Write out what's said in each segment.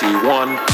61.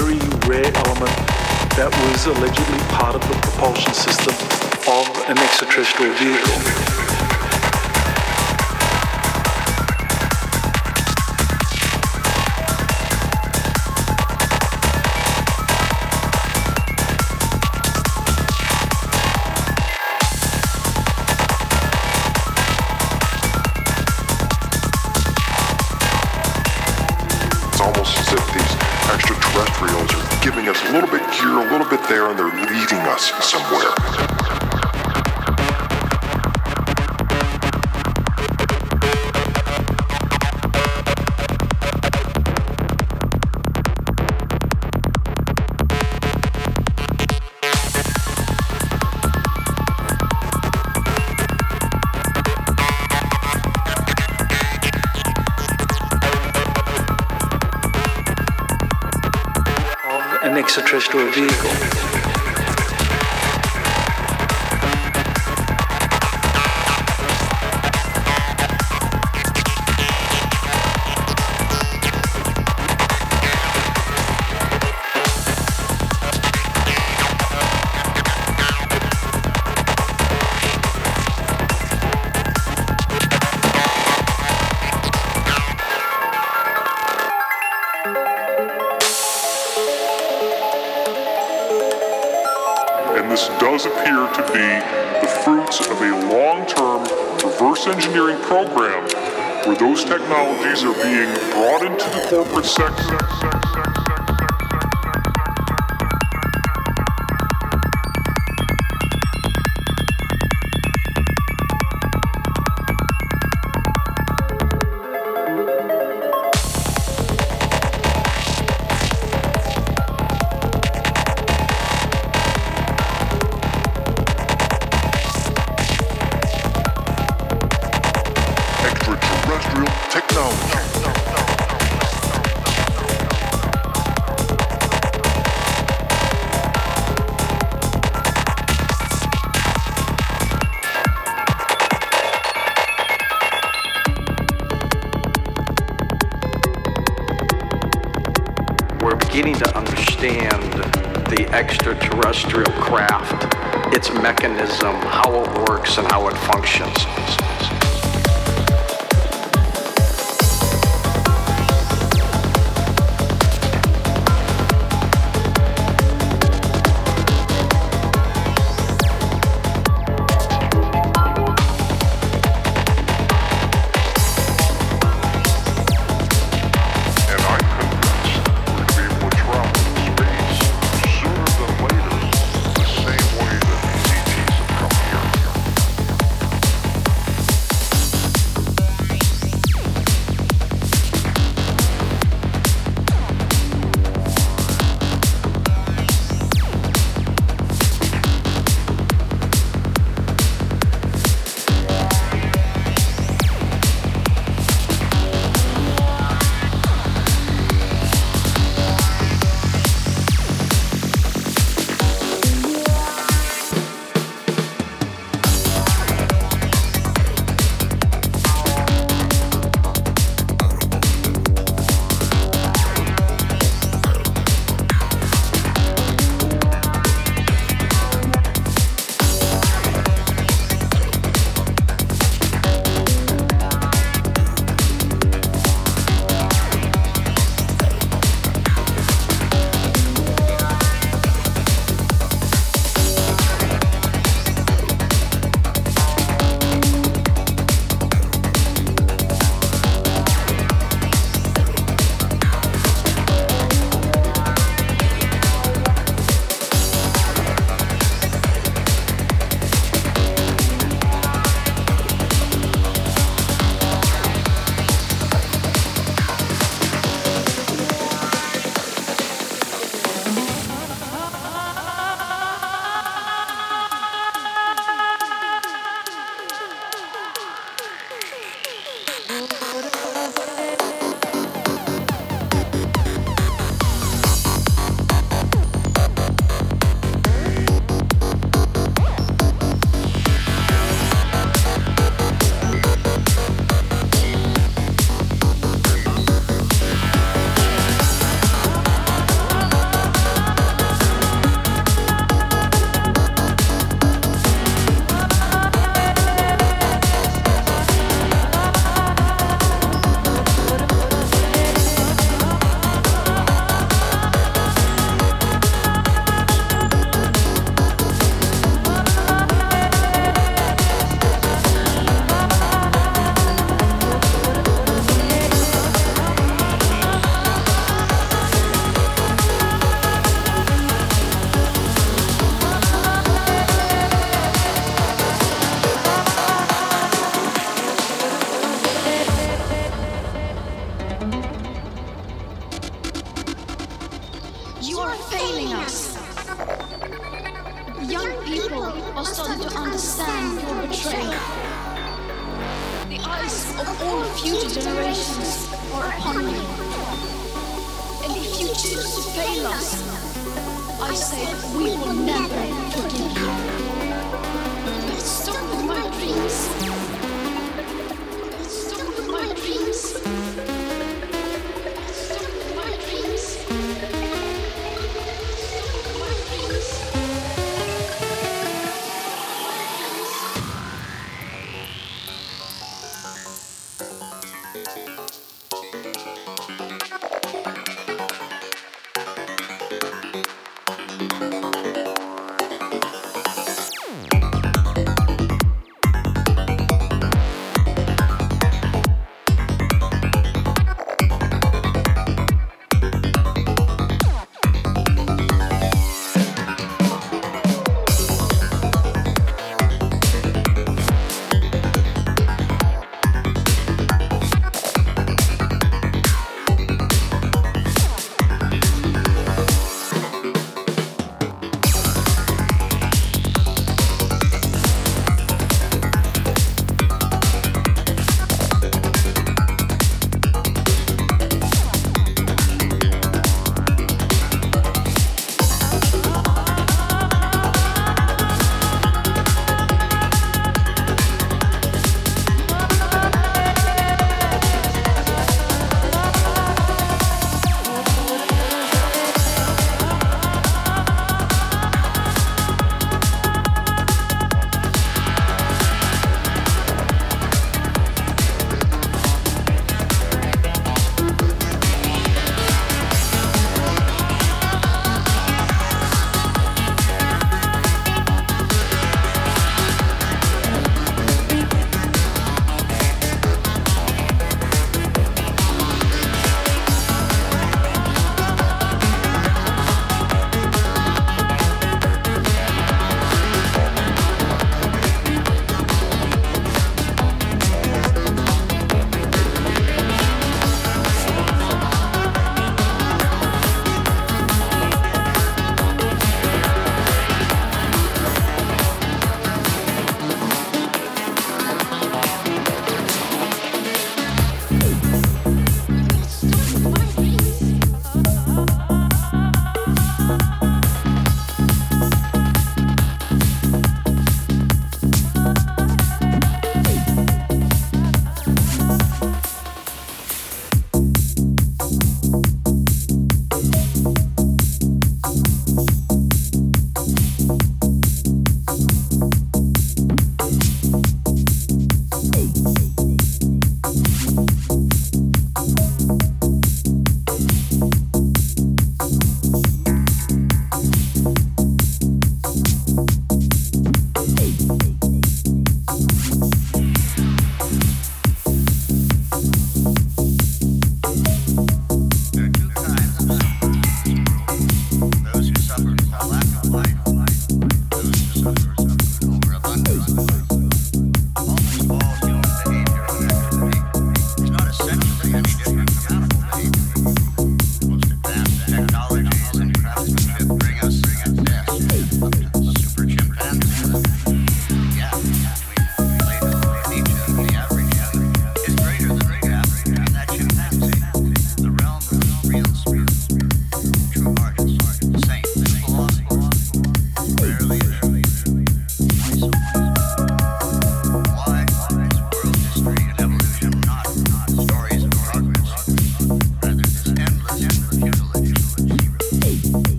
very rare element that was allegedly part of the propulsion system of an extraterrestrial vehicle.